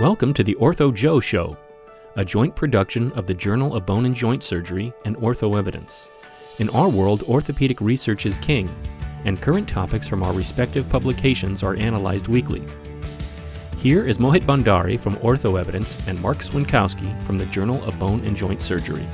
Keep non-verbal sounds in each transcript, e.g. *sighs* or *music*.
Welcome to the Ortho Joe Show, a joint production of the Journal of Bone and Joint Surgery and Ortho Evidence. In our world, orthopedic research is king, and current topics from our respective publications are analyzed weekly. Here is Mohit Bhandari from Ortho Evidence and Mark Swiontkowski from the Journal of Bone and Joint Surgery.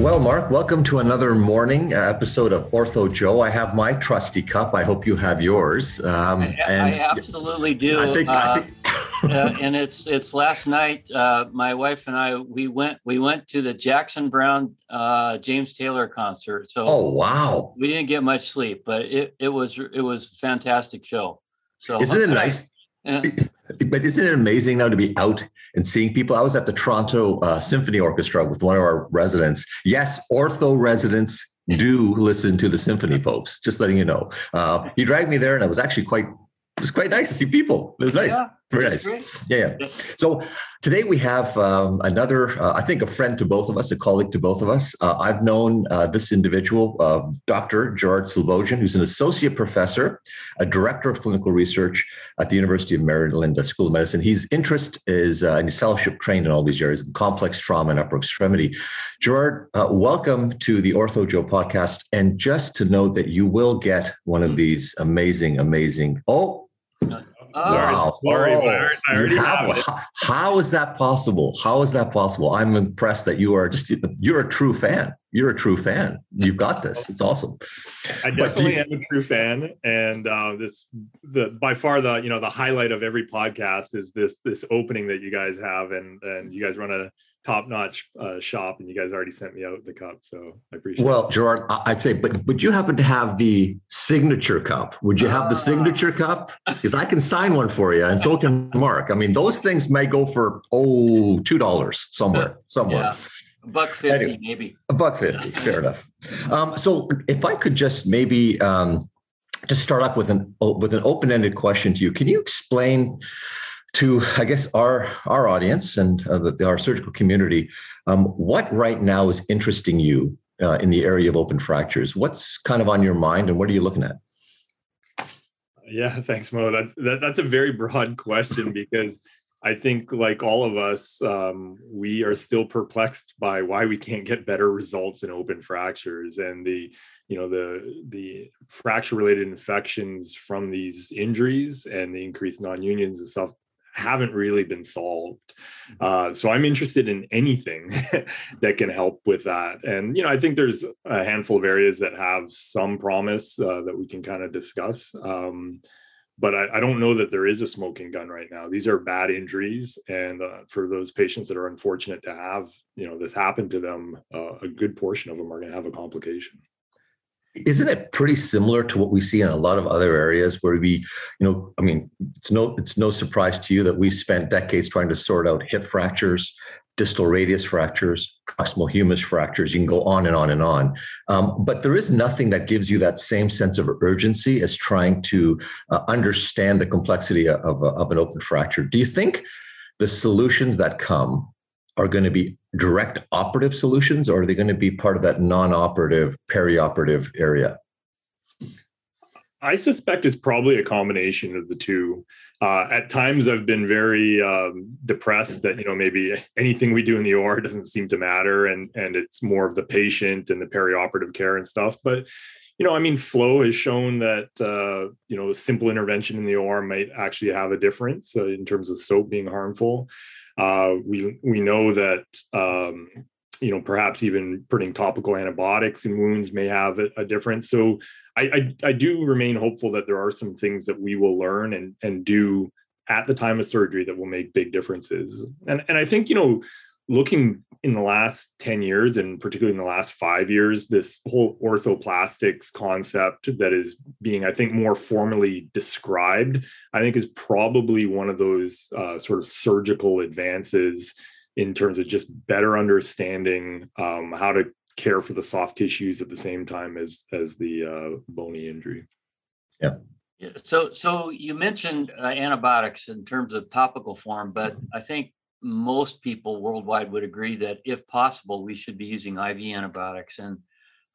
Well, Mark, welcome to another morning uh, episode of Ortho Joe. I have my trusty cup. I hope you have yours. Um, I, and I absolutely do. I think, uh, I think... uh, and it's it's last night. Uh, my wife and I we went we went to the Jackson Browne uh, James Taylor concert. So oh wow, we didn't get much sleep, but it it was it was fantastic show. So isn't it nice? But isn't it amazing now to be out and seeing people? I was at the Toronto uh, Symphony Orchestra with one of our residents. Yes, ortho residents do listen to the symphony folks. Just letting you know. Uh, he dragged me there, and I was actually quite. It was quite nice to see people. It was nice. Yeah, Very nice. Yeah, yeah. So Today we have um, another, uh, I think, a friend to both of us, a colleague to both of us. Uh, I've known uh, this individual, uh, Dr. Gerard Slobogean, who's an associate professor, a director of clinical research at the University of Maryland School of Medicine. His interest is, uh, and he's fellowship trained in all these areas, complex trauma and upper extremity. Gerard, uh, welcome to the Ortho Joe podcast. And just to note that you will get one of these amazing, amazing. Oh, Oh, wow. Sorry, oh, I already have, have how, how is that possible? How is that possible? I'm impressed that you are just you're a true fan. You're a true fan. You've got this. It's awesome. I definitely you, am a true fan, and uh, this the by far the you know the highlight of every podcast is this this opening that you guys have, and and you guys run a top notch uh, shop, and you guys already sent me out the cup, so I appreciate. Well, it. Gerard, I'd say, but but you happen to have the signature cup. Would you have the signature cup? Because I can sign one for you, and so can Mark. I mean, those things may go for oh two dollars somewhere, *laughs* somewhere. Yeah. A buck fifty, anyway, maybe. A buck fifty, fair enough. Um, so, if I could just maybe um, just start off with an with an open ended question to you, can you explain? To I guess our our audience and uh, the, our surgical community, um, what right now is interesting you uh, in the area of open fractures? What's kind of on your mind, and what are you looking at? Yeah, *laughs* thanks, Mo. That's that, that's a very broad *laughs* question because I think, like all of us, um, we are still perplexed by why we can't get better results in open fractures and the you know the the fracture related infections from these injuries and the increased non-unions and stuff haven't really been solved. Mm-hmm. Uh, so I'm interested in anything *laughs* that can help with that. And, you know, I think there's a handful of areas that have some promise uh, that we can kind of discuss. Um, but I, I, don't know that there is a smoking gun right now. These are bad injuries. And uh, for those patients that are unfortunate to have, you know, this happen to them, uh, a good portion of them are going to have a complication isn't it pretty similar to what we see in a lot of other areas where we you know i mean it's no it's no surprise to you that we've spent decades trying to sort out hip fractures distal radius fractures proximal humerus fractures. You can go on and on and on. Um, but there is nothing that gives you that same sense of urgency as trying to uh, understand the complexity of, of, of an open fracture. Do you think the solutions that come are going to be direct operative solutions or are they going to be part of that non-operative perioperative area i suspect it's probably a combination of the two uh, at times i've been very um, depressed that you know maybe anything we do in the or doesn't seem to matter and and it's more of the patient and the perioperative care and stuff but you know, I mean, flow has shown that uh, you know simple intervention in the OR might actually have a difference uh, in terms of soap being harmful. Uh, we we know that um, you know perhaps even putting topical antibiotics in wounds may have a, a difference. So I, I, I do remain hopeful that there are some things that we will learn and and do at the time of surgery that will make big differences. And and I think you know looking in the last 10 years and particularly in the last five years this whole orthoplastics concept that is being i think more formally described i think is probably one of those uh, sort of surgical advances in terms of just better understanding um, how to care for the soft tissues at the same time as as the uh, bony injury. Yeah so so you mentioned uh, antibiotics in terms of topical form but i think most people worldwide would agree that if possible, we should be using IV antibiotics. And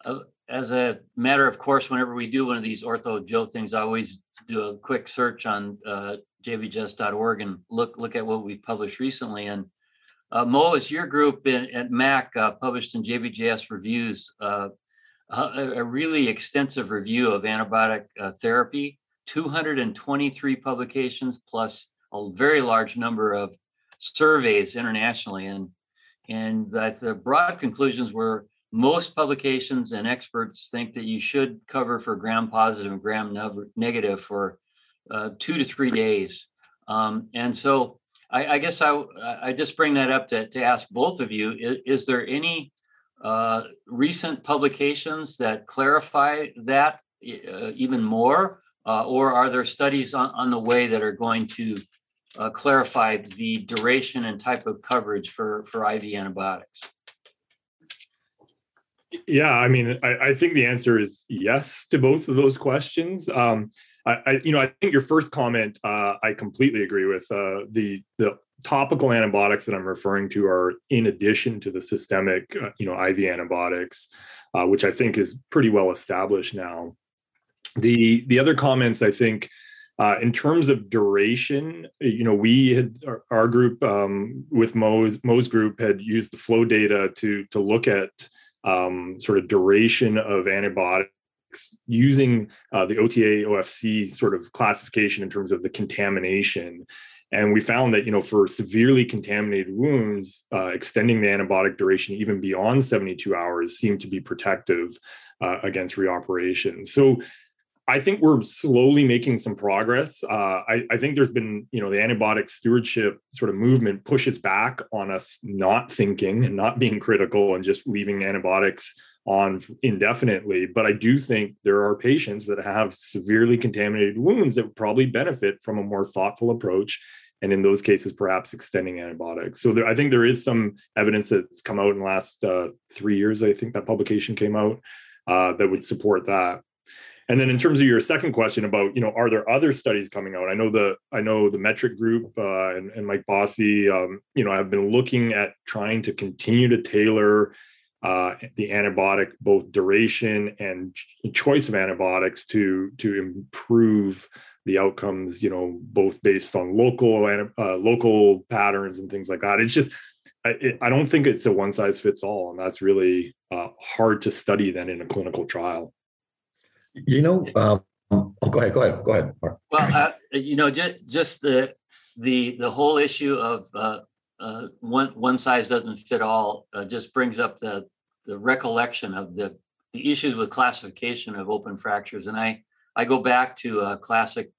uh, as a matter of course, whenever we do one of these ortho Joe things, I always do a quick search on uh, and look look at what we've published recently. And uh, Mo, is your group in, at Mac uh, published in JBJS Reviews uh, a, a, really extensive review of antibiotic uh, therapy, 223 publications plus a very large number of surveys internationally, and and that the broad conclusions were most publications and experts think that you should cover for gram positive and gram negative for uh, two to three days. Um, and so I, I, guess I, I just bring that up to, to ask both of you, is, is there any uh, recent publications that clarify that uh, even more? Uh, or are there studies on, on the way that are going to uh, clarify the duration and type of coverage for, for IV antibiotics? Yeah, I mean, I, I, think the answer is yes to both of those questions. Um, I, I, you know, I think your first comment, uh, I completely agree with. Uh, the the topical antibiotics that I'm referring to are in addition to the systemic, uh, you know, IV antibiotics, uh, which I think is pretty well established now. The the other comments, I think, uh, in terms of duration, you know, we had our, our group um, with Mo's Mo's group had used the flow data to to look at um, sort of duration of antibiotics using uh, the OTA OFC sort of classification in terms of the contamination. And we found that, you know, for severely contaminated wounds, uh, extending the antibiotic duration even beyond 72 hours seemed to be protective uh, against reoperation. So I think we're slowly making some progress. Uh, I, I, think there's been, you know, the antibiotic stewardship sort of movement pushes back on us not thinking and not being critical and just leaving antibiotics on indefinitely. But I do think there are patients that have severely contaminated wounds that would probably benefit from a more thoughtful approach. And in those cases, perhaps extending antibiotics. So there, I think there is some evidence that's come out in the last uh, three years. I think that publication came out uh, that would support that. And then in terms of your second question about, you know, are there other studies coming out? I know the I know the METRC group uh, and, and Mike Bosse, um, you know, have been looking at trying to continue to tailor uh, the antibiotic both duration and choice of antibiotics to to improve the outcomes. You know, both based on local uh, local patterns and things like that. It's just I, I don't think it's a one size fits all, and that's really uh, hard to study then in a clinical trial. You know, um, oh, go ahead, go ahead, go ahead. Mark. Well, uh, you know, just just the the the whole issue of uh, uh, one one size doesn't fit all uh, just brings up the the recollection of the the issues with classification of open fractures, and I I go back to a classic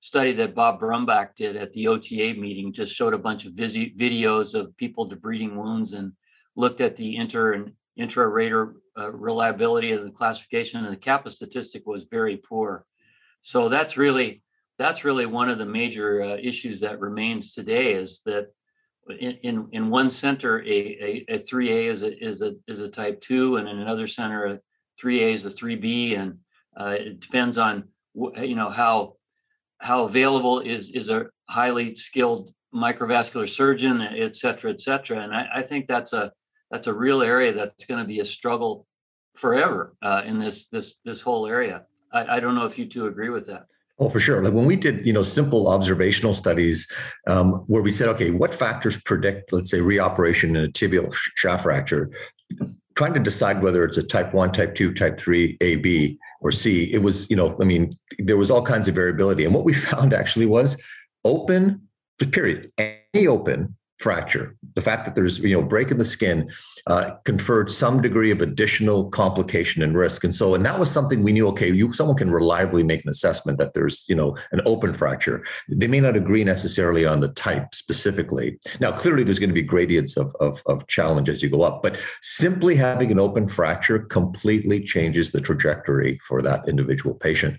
study that Bob Brumback did at the OTA meeting, just showed a bunch of videos of people debriding wounds and looked at the inter and intra-rater uh, reliability of the classification and the kappa statistic was very poor. So that's really that's really one of the major uh, issues that remains today is that in, in, in one center a, a, a 3A is a, is a is a type 2 and in another center a 3A is a 3B and uh, it depends on you know how how available is is a highly skilled microvascular surgeon et cetera et cetera and I, I think that's a that's a real area that's going to be a struggle forever uh, in this this this whole area. I, I, don't know if you two agree with that. Oh, for sure. Like when we did, you know, simple observational studies um, where we said, okay, what factors predict, let's say, reoperation in a tibial shaft fracture, trying to decide whether it's a type one, type two, type three, A, B, or C. It was, you know, I mean, there was all kinds of variability, and what we *laughs* found actually was open, period, any open fracture. The fact that there's you know break in the skin uh, conferred some degree of additional complication and risk, and so and that was something we knew. Okay, you someone can reliably make an assessment that there's you know an open fracture. They may not agree necessarily on the type specifically. Now, clearly, there's going to be gradients of of, of challenge as you go up, but simply having an open fracture completely changes the trajectory for that individual patient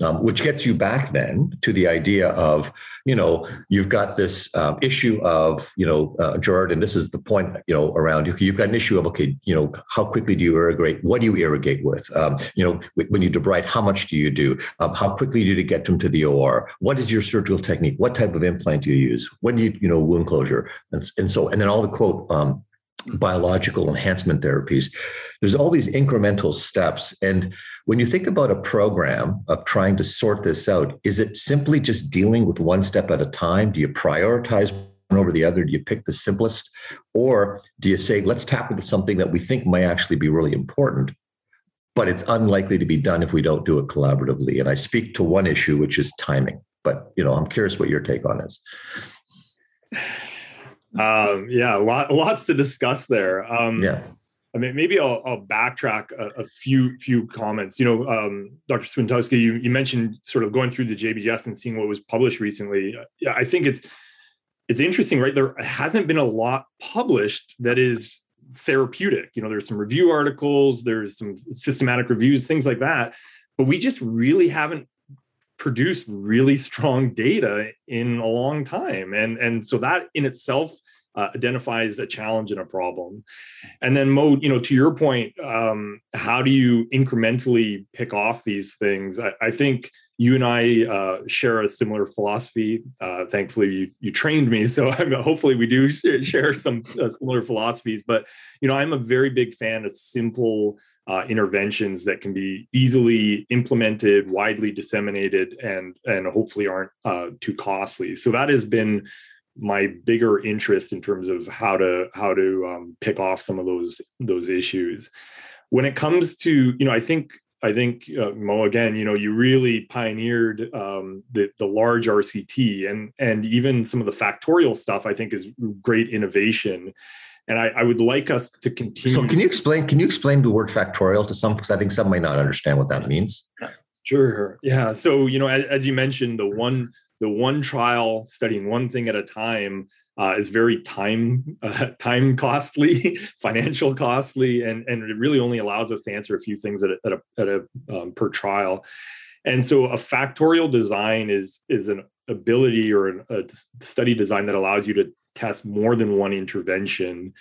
um, which gets you back then to the idea of, you know, you've got this uh, issue of, you know, uh, and this is the point, you know, around you. You've got an issue of, okay, you know, how quickly do you irrigate? What do you irrigate with? Um, you know, when you debride, how much do you do? Um, how quickly do you get them to the OR? What is your surgical technique? What type of implant do you use? When do you, you know, wound closure? And, and so, and then all the quote, um, biological enhancement therapies. There's all these incremental steps. And when you think about a program of trying to sort this out, is it simply just dealing with one step at a time? Do you prioritize one over the other? Do you pick the simplest? Or do you say, let's tap into something that we think might actually be really important, but it's unlikely to be done if we don't do it collaboratively? And I speak to one issue, which is timing. But you know, I'm curious what your take on is. *sighs* Um, yeah, a lot, lots to discuss there. Um, yeah. I mean, maybe I'll, I'll backtrack a, a, few few comments. You know, um, Dr. Swiontkowski, you, you mentioned sort of going through the JBJS and seeing what was published recently. Yeah, I think it's it's interesting, right? There hasn't been a lot published that is therapeutic. You know, there's some review articles, there's some systematic reviews, things like that, but we just really haven't produced really strong data in a long time, and and so that in itself uh, identifies a challenge and a problem. And then, Mo, you know, to your point, um, how do you incrementally pick off these things? I, I think you and I uh, share a similar philosophy. Uh, thankfully, you, you trained me, so *laughs* I'm, hopefully we do share some uh, similar philosophies. But you know, I'm a very big fan of simple uh, interventions that can be easily implemented, widely disseminated, and and hopefully aren't uh, too costly. So that has been my bigger interest in terms of how to how to um, pick off some of those those issues when it comes to you know i think i think uh, mo again you know you really pioneered um, the the large rct and and even some of the factorial stuff i think is great innovation and I, I would like us to continue so can you explain can you explain the word factorial to some because i think some might not understand what that means Sure. Yeah. So, you know, as, as, you mentioned, the one the one trial studying one thing at a time uh, is very time *laughs* uh, time costly, *laughs* financial costly, and and it really only allows us to answer a few things at a, at a, at a um, per trial. And so, a factorial design is is an ability or an, a study design that allows you to test more than one intervention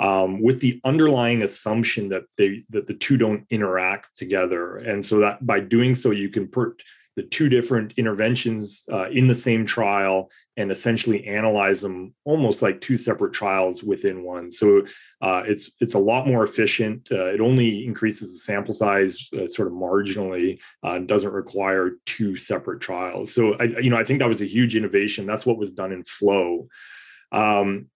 um, with the underlying assumption that they that the two don't interact together and so that by doing so you can put the two different interventions uh, in the same trial and essentially analyze them almost like two separate trials within one. So uh, it's it's a lot more efficient. Uh, it only increases the sample size uh, sort of marginally uh, and doesn't require two separate trials. So I you know I think that was a huge innovation. That's what was done in Flow. Um,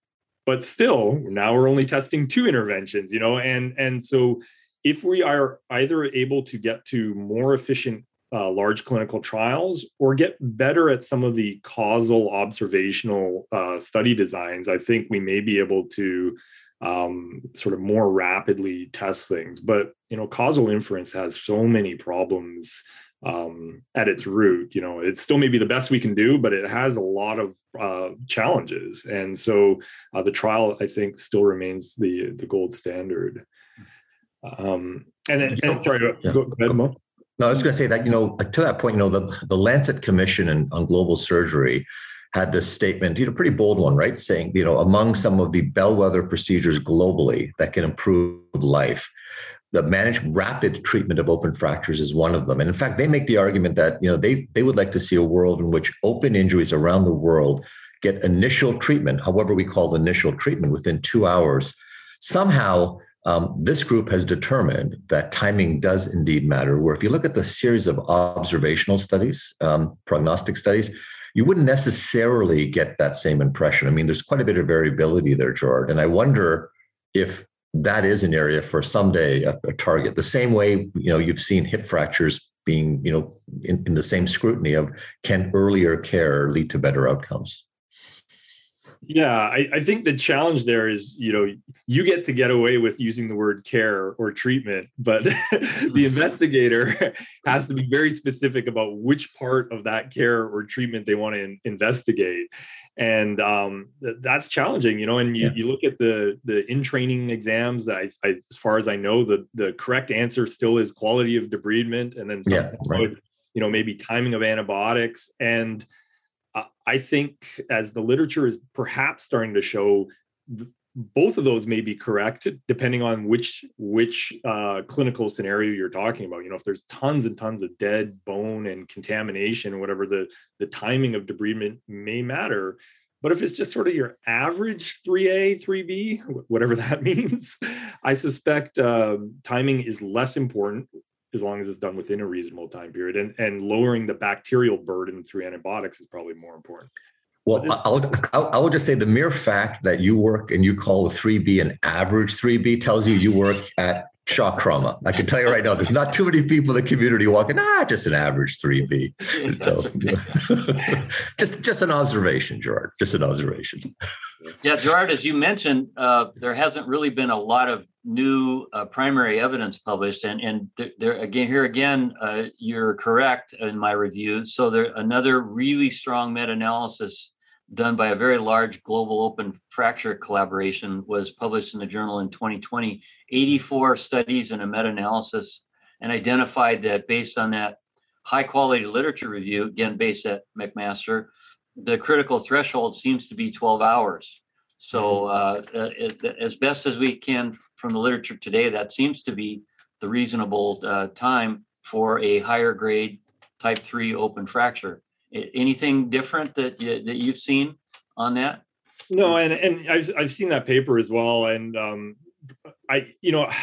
but still, now we're only testing two interventions. You know, and and so if we are either able to get to more efficient uh, large clinical trials or get better at some of the causal observational uh, study designs, I think we may be able to um, sort of more rapidly test things. But you know, causal inference has so many problems um, at its root. You know, it's still maybe the best we can do, but it has a lot of uh, challenges. And so uh, the trial, I think, still remains the the gold standard. Um, and, and sorry, yeah. go, go ahead, Mo. No, I was going to say that, you know, to that point, you know, the, the Lancet Commission in, on Global Surgery had this statement, you know, pretty bold one, right? Saying, you know, among some of the bellwether procedures globally that can improve life, the managed rapid treatment of open fractures is one of them. And in fact, they make the argument that, you know, they, they would like to see a world in which open injuries around the world get initial treatment, however we call initial treatment, within two hours. Somehow um, this group has determined that timing does indeed matter. Where if you look at the series of observational studies, um, prognostic studies, you wouldn't necessarily get that same impression. I mean, there's quite a bit of variability there, Gerard. And I wonder if that is an area for someday a, a target. The same way, you know, you've seen hip fractures being, you know, in, in the same scrutiny of can earlier care lead to better outcomes? Yeah, I, I, think the challenge there is, you know, you get to get away with using the word care or treatment, but *laughs* the *laughs* investigator has to be very specific about which part of that care or treatment they want to in, investigate. And um, th- that's challenging, you know. And you, yeah. you look at the the in training exams. That I, I, as far as I know, the the correct answer still is quality of debridement, and then yeah, right. you know maybe timing of antibiotics and I think as the literature is perhaps starting to show, both of those may be correct depending on which which uh, clinical scenario you're talking about. You know, if there's tons and tons of dead bone and contamination, whatever the the timing of debridement may matter. But if it's just sort of your average 3A, 3B, whatever *laughs* that means, I suspect uh, timing is less important as long as it's done within a reasonable time period. And, and lowering the bacterial burden through antibiotics is probably more important. Well, I'll, I'll, I will just say the mere fact that you work and you call a 3B an average 3B tells you you work at shock trauma. I can tell you right now, there's not too many people in the community walking, ah, just an average 3B. So, *laughs* just, just an observation, Gerard, just an observation. Yeah, Gerard, as you mentioned, uh, there hasn't really been a lot of new uh, primary evidence published. And, and there, again, here again, uh, you're correct in my review. So there another really strong meta-analysis done by a very large global open fracture collaboration was published in the journal in 2020 84 studies and a meta-analysis and identified that based on that high quality literature review again based at mcmaster the critical threshold seems to be 12 hours so mm-hmm. uh, uh, as best as we can from the literature today that seems to be the reasonable uh, time for a higher grade type 3 open fracture anything different that you, that you've seen on that? No, and and I've I've seen that paper as well, and um, I you know. *sighs*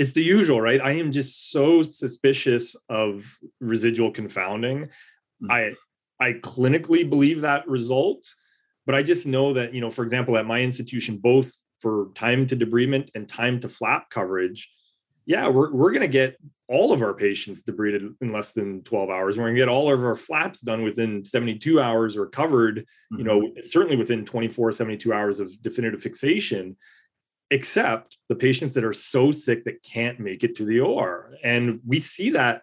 It's the usual, right? I am just so suspicious of residual confounding. Mm-hmm. I I clinically believe that result, but I just know that, you know, for example, at my institution, both for time to debridement and time to flap coverage, yeah, we're, we're going to get all of our patients debrided in less than 12 hours. We're going to get all of our flaps done within 72 hours or covered, mm-hmm. you know, certainly within 24, 72 hours of definitive fixation, except the patients that are so sick that can't make it to the OR. And we see that,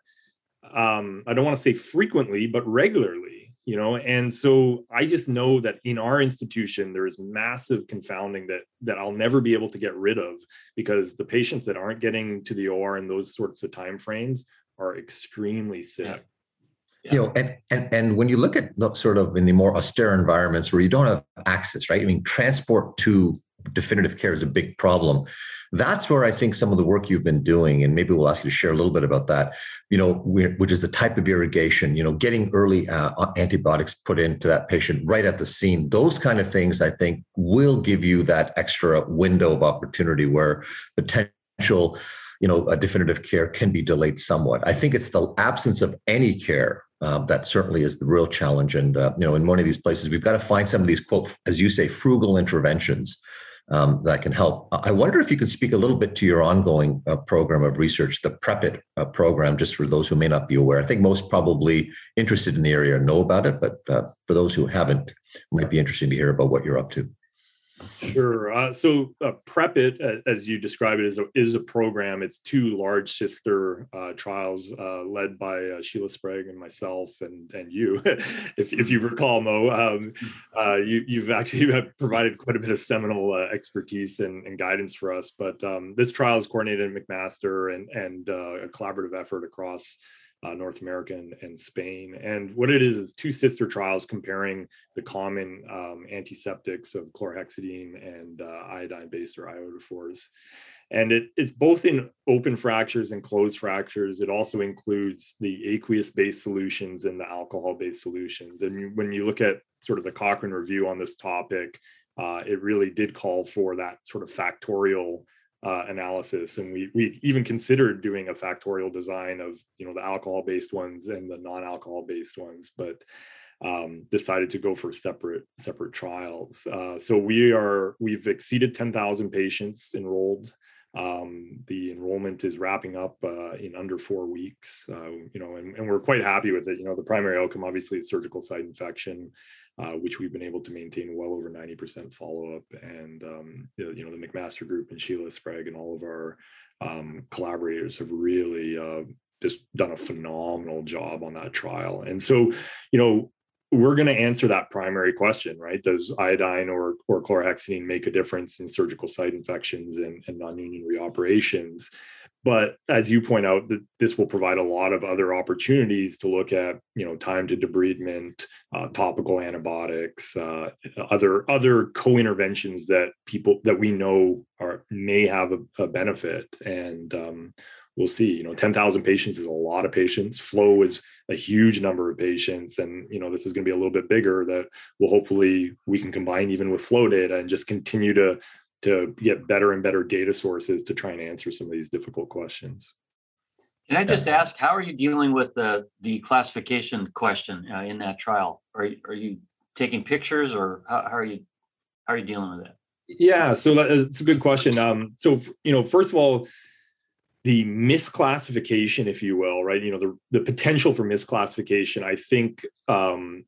um, I don't want to say frequently, but regularly you know and so i just know that in our institution there is massive confounding that that i'll never be able to get rid of because the patients that aren't getting to the or in those sorts of time frames are extremely sick yeah. Yeah. you know and, and and when you look at the sort of in the more austere environments where you don't have access right i mean transport to definitive care is a big problem that's where I think some of the work you've been doing, and maybe we'll ask you to share a little bit about that, you know, which is the type of irrigation, you know, getting early uh, antibiotics put into that patient right at the scene. Those kind of things, I think, will give you that extra window of opportunity where potential, you know, a definitive care can be delayed somewhat. I think it's the absence of any care uh, that certainly is the real challenge. And uh, you know, in one of these places, we've got to find some of these quote, as you say, frugal interventions um, that can help. I wonder if you could speak a little bit to your ongoing uh, program of research, the PREP-IT uh, program, just for those who may not be aware. I think most probably interested in the area know about it, but uh, for those who haven't, it might be interesting to hear about what you're up to. Sure. Uh, so uh, PREP-IT, as you describe it, is a, is a program. It's two large sister uh, trials uh, led by uh, Sheila Sprague and myself and and you. *laughs* if, if you recall, Mo, um, uh, you, you've actually provided quite a bit of seminal expertise and, and, guidance for us. But um, this trial is coordinated at McMaster and, and a collaborative effort across uh, North America and, and, Spain. And what it is is two sister trials comparing the common um, antiseptics of chlorhexidine and uh, iodine-based or iodophors. And it is both in open fractures and closed fractures. It also includes the aqueous-based solutions and the alcohol-based solutions. And when you look at sort of the Cochrane review on this topic, uh, it really did call for that sort of factorial uh, analysis and we we even considered doing a factorial design of you know the alcohol based ones and the non-alcohol based ones but um, decided to go for separate separate trials. Uh, so we are we've exceeded 10,000 patients enrolled. Um, the enrollment is wrapping up uh, in under four weeks uh, you know and, and we're quite happy with it. You know the primary outcome obviously is surgical site infection uh, which we've been able to maintain well over 90% follow up. And, um, you know, the McMaster Group and Sheila Sprague and all of our um, collaborators have really uh, just done a phenomenal job on that trial. And so, you know, we're going to answer that primary question, right? Does iodine or, or chlorhexidine make a difference in surgical site infections and, and non-union reoperations? But as you point out that this will provide a lot of other opportunities to look at you know time to debridement uh, topical antibiotics uh, other other co-interventions that people that we know are may have a, a benefit and um, we'll see. You know, 10,000 patients is a lot of patients. Flow is a huge number of patients. And, you know, this is going to be a little bit bigger that will hopefully we can combine even with flow data and just continue to, to get better and better data sources to try and answer some of these difficult questions. Can I just ask, how are you dealing with the, the classification question uh, in that trial? Are, are you taking pictures or how, how are you, how are you dealing with it? Yeah, so that's a good question. Um, so, you know, first of all, the misclassification, if you will, right? You know, the, the potential for misclassification, I think um,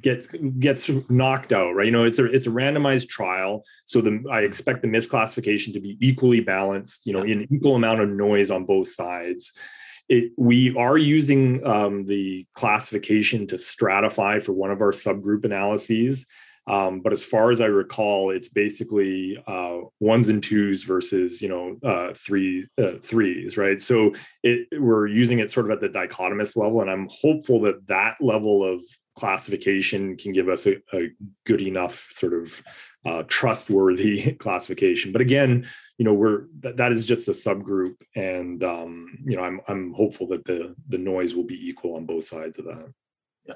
gets gets knocked out, right? You know, it's a it's a randomized trial, so the I expect the misclassification to be equally balanced, you know, in equal amount of noise on both sides. It, we are using um, the classification to stratify for one of our subgroup analyses. Um, but as far as I recall, it's basically uh, ones and twos versus you know uh, threes, uh, threes, right? So it, we're using it sort of at the dichotomous level, and I'm hopeful that that level of classification can give us a, a good enough sort of uh, trustworthy *laughs* classification. But again, you know, we're that, that is just a subgroup, and um, you know, I'm I'm hopeful that the the noise will be equal on both sides of that. Yeah.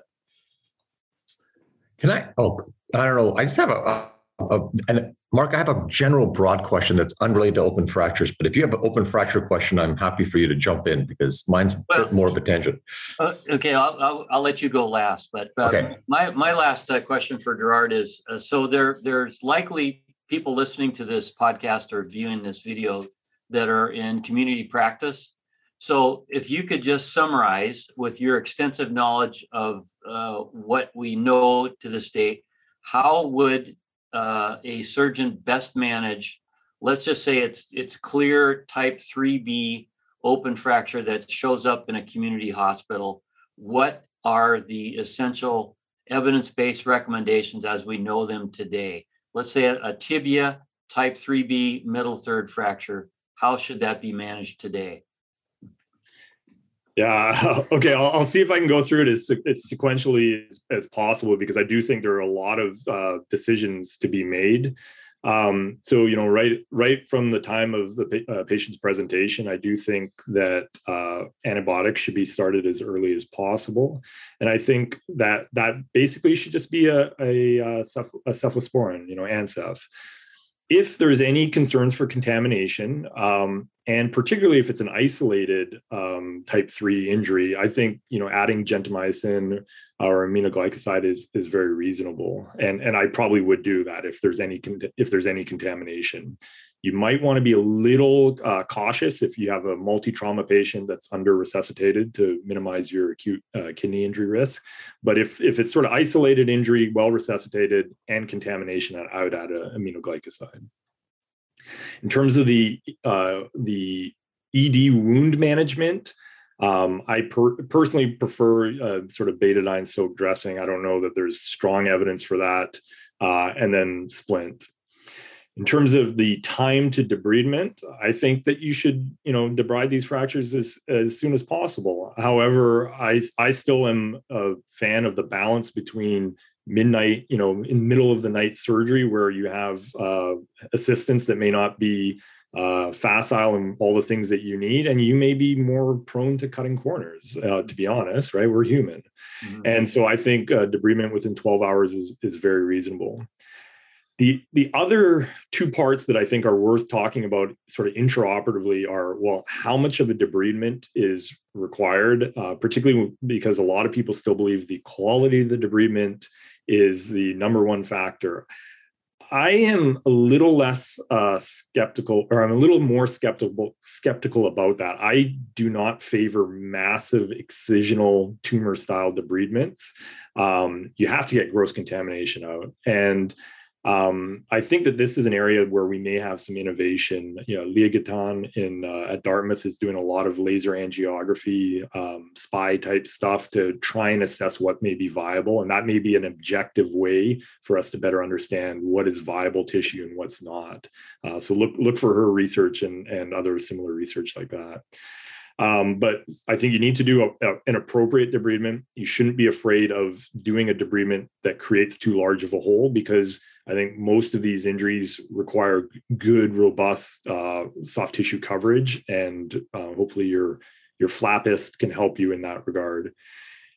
Can I? Oh, I don't know. I just have a, a, a, and Mark, I have a general broad question that's unrelated to open fractures. But if you have an open fracture question, I'm happy for you to jump in because mine's well, a bit more of a tangent. Uh, okay, I'll, I'll, I'll let you go last. But uh, okay. my my last uh, question for Gerard is: uh, so there there's likely people listening to this podcast or viewing this video that are in community practice so, if you could just summarize with your extensive knowledge of uh, what we know to this date, how would uh, a surgeon best manage? Let's just say it's it's clear type 3B open fracture that shows up in a community hospital. What are the essential evidence-based recommendations as we know them today? Let's say a, a tibia type 3B middle third fracture. How should that be managed today? Yeah. *laughs* Okay. I'll, I'll, see if I can go through it as, as sequentially as, as, possible because I do think there are a lot of uh, decisions to be made. Um, so you know, right right from the time of the uh, patient's presentation, I do think that uh, antibiotics should be started as early as possible, and I think that that basically should just be a a, a, ceph- a cephalosporin, you know, Ancef if there's any concerns for contamination, um, and particularly if it's an isolated um, type 3 injury, I think you know adding gentamicin or aminoglycoside is is very reasonable, and and I probably would do that if there's any if there's any contamination. You might want to be a little uh, cautious if you have a multi trauma patient that's under resuscitated to minimize your acute uh, kidney injury risk. But if, if it's sort of isolated injury, well resuscitated, and contamination, I would add an aminoglycoside. In terms of the uh, the ED wound management, um, I per- personally prefer uh, sort of betadine soaked dressing. I don't know that there's strong evidence for that. Uh, and then splint. In terms of the time to debridement, I think that you should, you know, debride these fractures as, as soon as possible. However, I, I still am a fan of the balance between midnight, you know, in middle of the night surgery where you have uh, assistance that may not be uh, facile and all the things that you need, and you may be more prone to cutting corners. Uh, to be honest, right? We're human, mm-hmm. and so I think uh, debridement within 12 hours is is very reasonable. The the other two parts that I think are worth talking about, sort of intraoperatively, are well, how much of a debridement is required, uh, particularly because a lot of people still believe the quality of the debridement is the number one factor. I am a little less uh, skeptical, or I'm a little more skeptical skeptical about that. I do not favor massive excisional tumor style debridements. Um, you have to get gross contamination out, and um, I think that this is an area where we may have some innovation. You know, Leah Gitajn in uh, at Dartmouth is doing a lot of laser angiography, um, SPY type stuff to try and assess what may be viable, and that may be an objective way for us to better understand what is viable tissue and what's not. Uh, so look look for her research and and other similar research like that. Um, but I think you need to do a, a, an appropriate debridement. You shouldn't be afraid of doing a debridement that creates too large of a hole because I think most of these injuries require good, robust uh, soft tissue coverage, and uh, hopefully your your flappist can help you in that regard.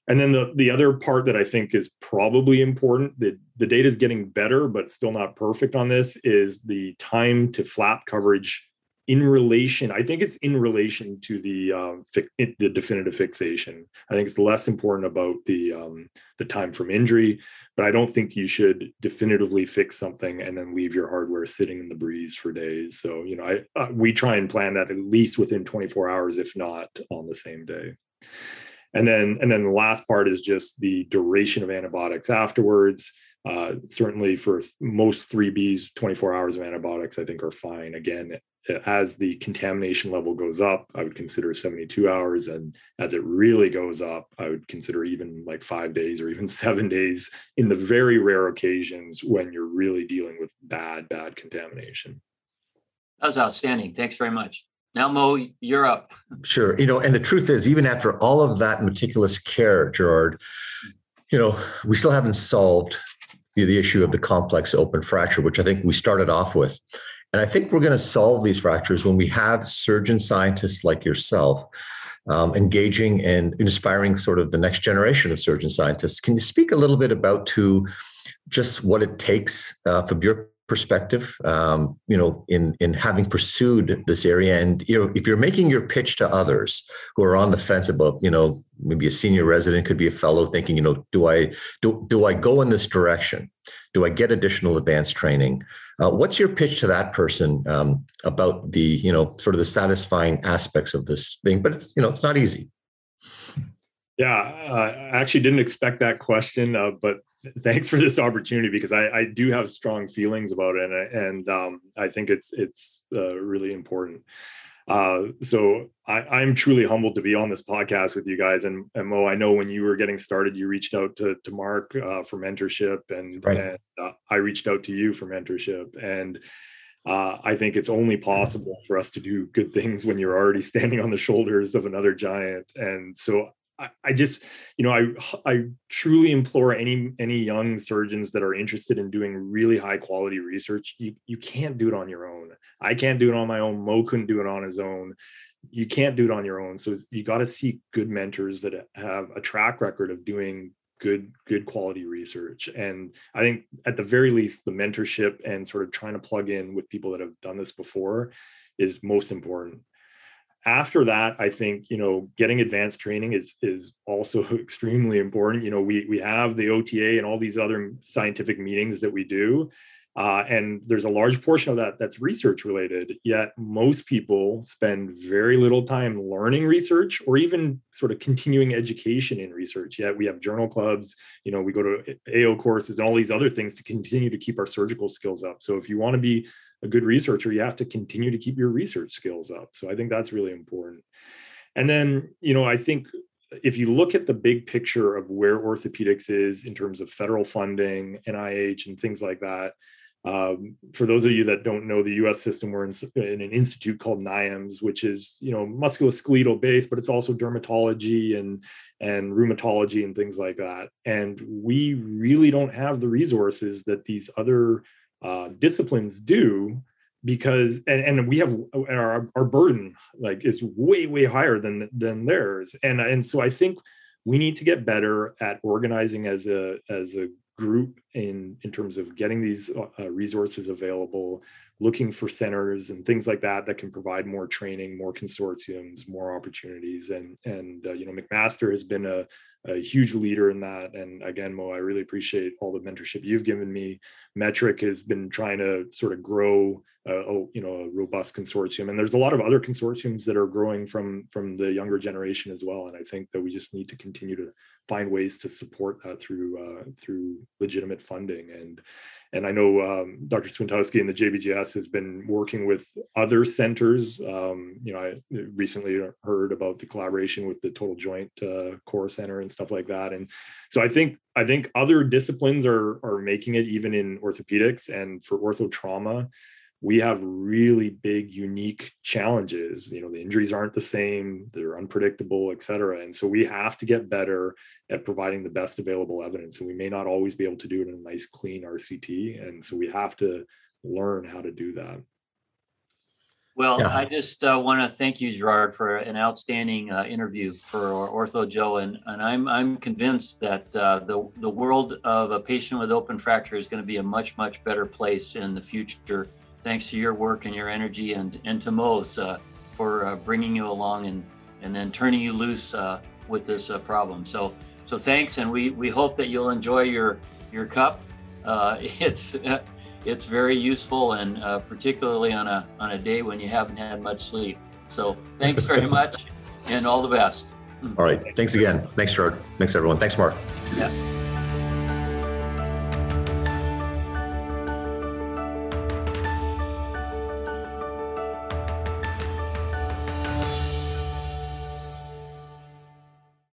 And then the, the other part that I think is probably important, that the data is getting better, but still not perfect on this, is the time to flap coverage in relation i think it's in relation to the um, fi- the definitive fixation. I think it's less important about the um, the time from injury but i don't think you should definitively fix something and then leave your hardware sitting in the breeze for days. So you know i uh, we try and plan that at least within 24 hours if not on the same day. And then and then the last part is just the duration of antibiotics afterwards. Uh, certainly for most 3bs 24 hours of antibiotics i think are fine. Again as the contamination level goes up, I would consider 72 hours. And as it really goes up, I would consider even like five days or even *laughs* seven days in the very rare occasions when you're really dealing with bad, bad contamination. That was outstanding. Thanks very much. Now, Mo, you're up. Sure. You know, and the truth is, even after all of that meticulous care, Gerard, you know, we still haven't solved the, the issue of the complex open fracture, which I think we started off with. And I think we're going to solve these fractures when we have surgeon scientists like yourself um, engaging and inspiring sort of the next generation of surgeon scientists. Can you speak a little bit about to just what it takes uh, from your perspective, um, you know, in in having pursued this area, and you know, if you're making your pitch to others who are on the fence about, you know, maybe a senior resident could be a fellow thinking, you know, do I do do I go in this direction? Do I get additional advanced training? Uh, what's your pitch to that person um, about the, you know, sort of the satisfying aspects of this thing? But it's, you know, it's not easy. Yeah, uh, I actually didn't expect that question, uh, but thanks for this opportunity because I, I, do have strong feelings about it, and, and um, I think it's it's uh, really important. Uh, so I, am truly humbled to be on this podcast with you guys. And, and, Mo, I know when you were getting started, you reached out to, to Mark uh, for mentorship, and, right. and uh, I reached out to you for mentorship. And uh, I think it's only possible for us to do good things when you're already *laughs* standing on the shoulders of another giant. And so I, just, you know, I I truly implore any any young surgeons that are interested in doing really high quality research. You you can't do it on your own. I can't do it on my own. Mo couldn't do it on his own. You can't do it on your own. So you got to seek good mentors that have a track record of doing good good quality research and i think at the very least the mentorship and sort of trying to plug in with people that have done this before is most important after that i think you know getting advanced training is is also *laughs* extremely important. You know we we have the ota and all these other scientific meetings that we do uh, and there's a large portion of that that's research related yet most people spend very little time learning research or even sort of continuing education in research. Yet we have journal clubs you know we go to ao courses and all these other things to continue to keep our surgical skills up. So if you want to be a good researcher, you have to continue to keep your research skills up. So I think that's really important. And then, you know, I think if you look at the big picture of where orthopedics is in terms of federal funding, NIH, and things like that, um, for those of you that don't know the U.S. system, we're in, in, an institute called NIAMS, which is you know musculoskeletal based, but it's also dermatology and and rheumatology and things like that. And we really don't have the resources that these other uh, disciplines do because and, and we have our, our burden like is way way higher than than theirs. And and so i think we need to get better at organizing as a as a group in in terms of getting these uh, resources available looking for centers and things like that that can provide more training more consortiums more opportunities. And and uh, you know mcmaster has been a, a huge leader in that. And again, Mo, I really appreciate all the mentorship you've given me. METRC has been trying to sort of grow a, you know a robust consortium, and there's a lot of other consortiums that are growing from from the younger generation as well. And I think that we just need to continue to find ways to support that through uh, through legitimate funding and and I know um, Dr. Swiontkowski and the JBJS has been working with other centers. Um, you know, I recently heard about the collaboration with the Total Joint uh, Core Center and stuff like that. And so I think I think other disciplines are are making it even in orthopedics and for ortho trauma. We have really big unique challenges. You know the injuries aren't the same they're unpredictable et cetera. And so we have to get better at providing the best available evidence and we may not always be able to do it in a nice clean rct and so we have to learn how to do that. Well, yeah. I just uh, want to thank you, Gerard, for an outstanding uh, interview for Ortho Joe, and, and I'm I'm convinced that uh, the the world of a patient with open fracture is going to be a much much better place in the future, thanks to your work and your energy, and and to Mo's uh, for uh, bringing you along and and then turning you loose uh, with this problem. So so thanks, and we we hope that you'll enjoy your your cup. *laughs* it's *laughs* it's very useful and uh, particularly on a on a day when you haven't had much sleep. So thanks very *laughs* much and all the best. All right. Thanks again. Thanks, Gerard. Thanks everyone. Thanks, Mark. Yeah.